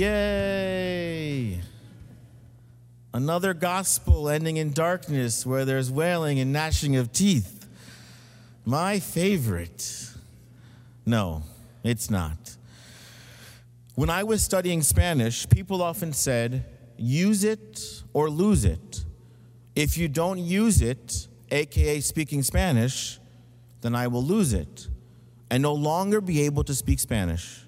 Yay! Another gospel ending in darkness where there's wailing and gnashing of teeth. My favorite. No, it's not. When I was studying Spanish, people often said, use it or lose it. If you don't use it, aka speaking Spanish, then I will lose it and no longer be able to speak Spanish.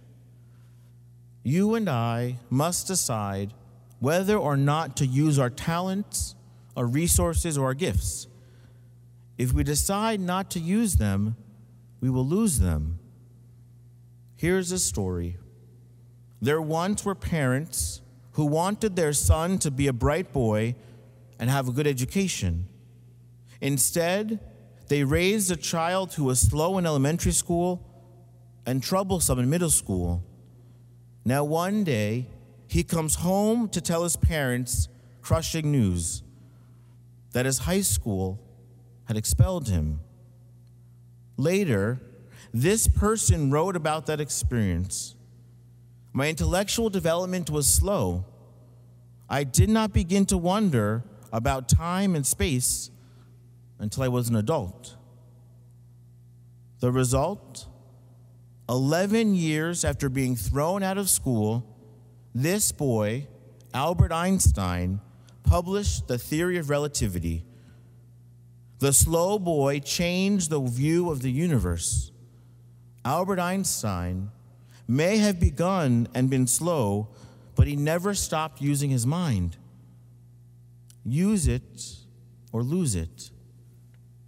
You and I must decide whether or not to use our talents, our resources, or our gifts. If we decide not to use them, we will lose them. Here's a story. There once were parents who wanted their son to be a bright boy and have a good education. Instead, they raised a child who was slow in elementary school and troublesome in middle school. Now, one day, he comes home to tell his parents crushing news that his high school had expelled him. Later, this person wrote about that experience. My intellectual development was slow. I did not begin to wonder about time and space until I was an adult. The result 11 years after being thrown out of school, this boy, Albert Einstein, published The Theory of Relativity. The slow boy changed the view of the universe. Albert Einstein may have begun and been slow, but he never stopped using his mind. Use it or lose it.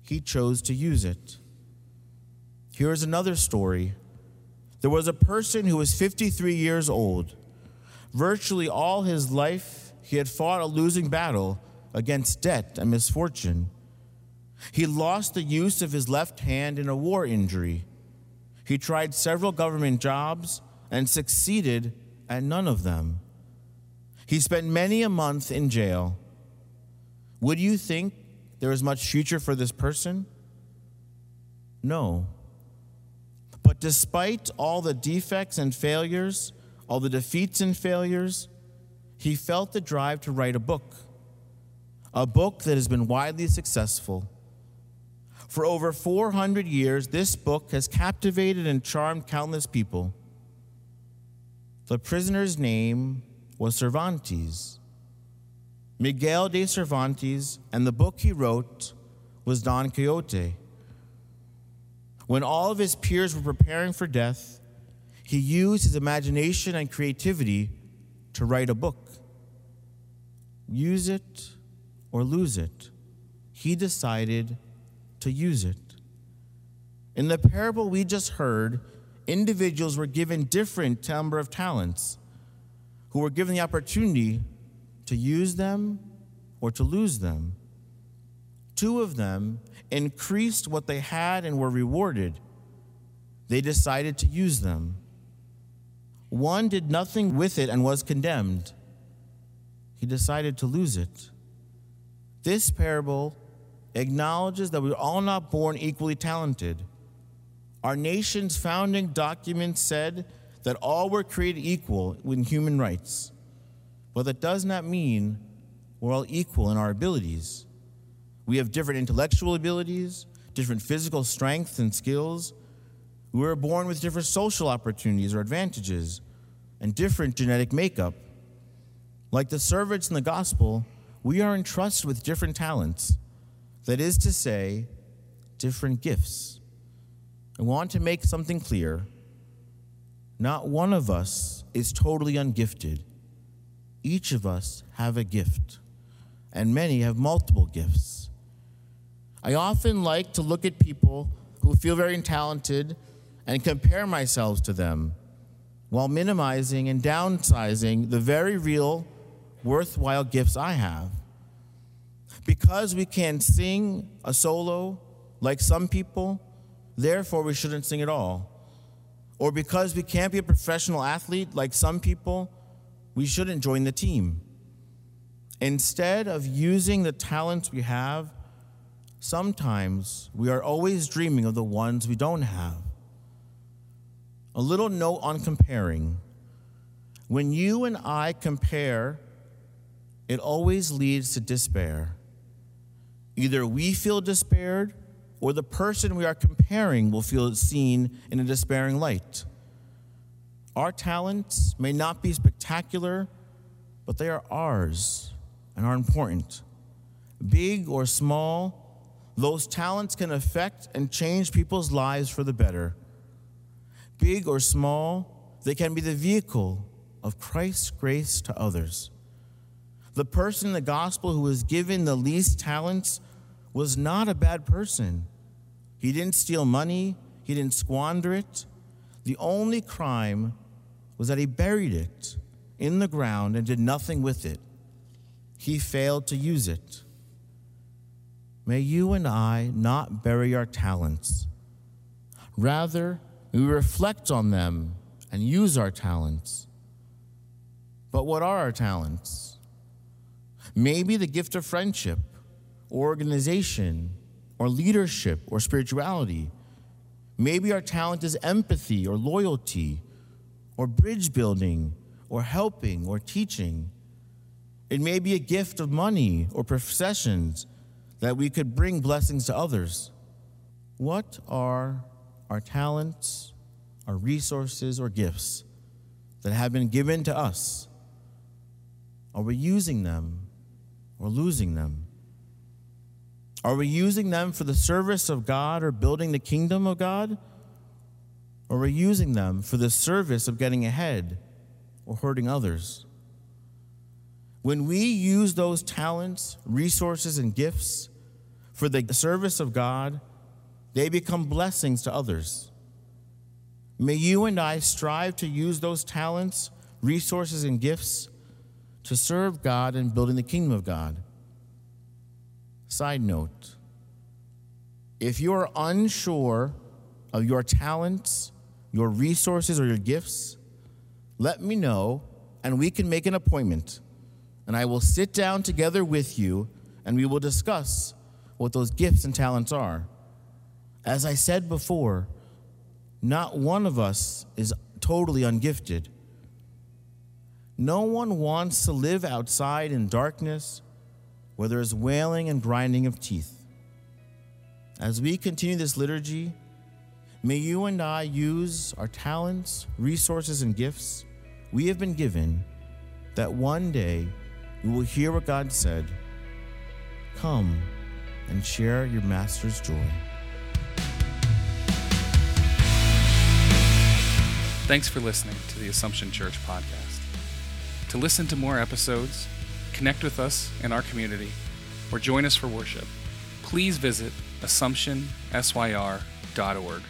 He chose to use it. Here's another story there was a person who was 53 years old. Virtually all his life, he had fought a losing battle against debt and misfortune. He lost the use of his left hand in a war injury. He tried several government jobs and succeeded at none of them. He spent many a month in jail. Would you think there was much future for this person? No. Despite all the defects and failures, all the defeats and failures, he felt the drive to write a book, a book that has been widely successful. For over 400 years, this book has captivated and charmed countless people. The prisoner's name was Cervantes. Miguel de Cervantes, and the book he wrote was Don Quixote. When all of his peers were preparing for death, he used his imagination and creativity to write a book. Use it or lose it. He decided to use it. In the parable we just heard, individuals were given different number of talents who were given the opportunity to use them or to lose them. Two of them increased what they had and were rewarded. They decided to use them. One did nothing with it and was condemned. He decided to lose it. This parable acknowledges that we're all not born equally talented. Our nation's founding document said that all were created equal in human rights. But that does not mean we're all equal in our abilities. We have different intellectual abilities, different physical strengths and skills. We were born with different social opportunities or advantages and different genetic makeup. Like the servants in the gospel, we are entrusted with different talents. That is to say, different gifts. I want to make something clear. Not one of us is totally ungifted. Each of us have a gift, and many have multiple gifts. I often like to look at people who feel very talented and compare myself to them while minimizing and downsizing the very real, worthwhile gifts I have. Because we can't sing a solo like some people, therefore we shouldn't sing at all. Or because we can't be a professional athlete like some people, we shouldn't join the team. Instead of using the talents we have, sometimes we are always dreaming of the ones we don't have. A little note on comparing. When you and I compare, it always leads to despair. Either we feel despaired or the person we are comparing will feel seen in a despairing light. Our talents may not be spectacular, but they are ours and are important. Big or small, those talents can affect and change people's lives for the better big or small, they can be the vehicle of Christ's grace to others. The person in the gospel who was given the least talents was not a bad person. He didn't steal money, he didn't squander it. The only crime was that he buried it in the ground and did nothing with it. He failed to use it. May you and I not bury our talents. Rather, we reflect on them and use our talents. But what are our talents? Maybe the gift of friendship, or organization, or leadership, or spirituality. Maybe our talent is empathy, or loyalty, or bridge building, or helping, or teaching. It may be a gift of money or possessions that we could bring blessings to others. What are our talents, our resources, or gifts that have been given to us? Are we using them or losing them? Are we using them for the service of God or building the kingdom of God? Or are we using them for the service of getting ahead or hurting others? When we use those talents, resources, and gifts for the service of God, they become blessings to others. May you and I strive to use those talents, resources, and gifts to serve God and building the kingdom of God. Side note if you are unsure of your talents, your resources, or your gifts, let me know and we can make an appointment. And I will sit down together with you and we will discuss what those gifts and talents are. As I said before, not one of us is totally ungifted. No one wants to live outside in darkness where there is wailing and grinding of teeth. As we continue this liturgy, may you and I use our talents, resources, and gifts we have been given that one day we will hear what God said Come and share your Master's joy. Thanks for listening to the Assumption Church podcast. To listen to more episodes, connect with us in our community, or join us for worship, please visit AssumptionSYR.org.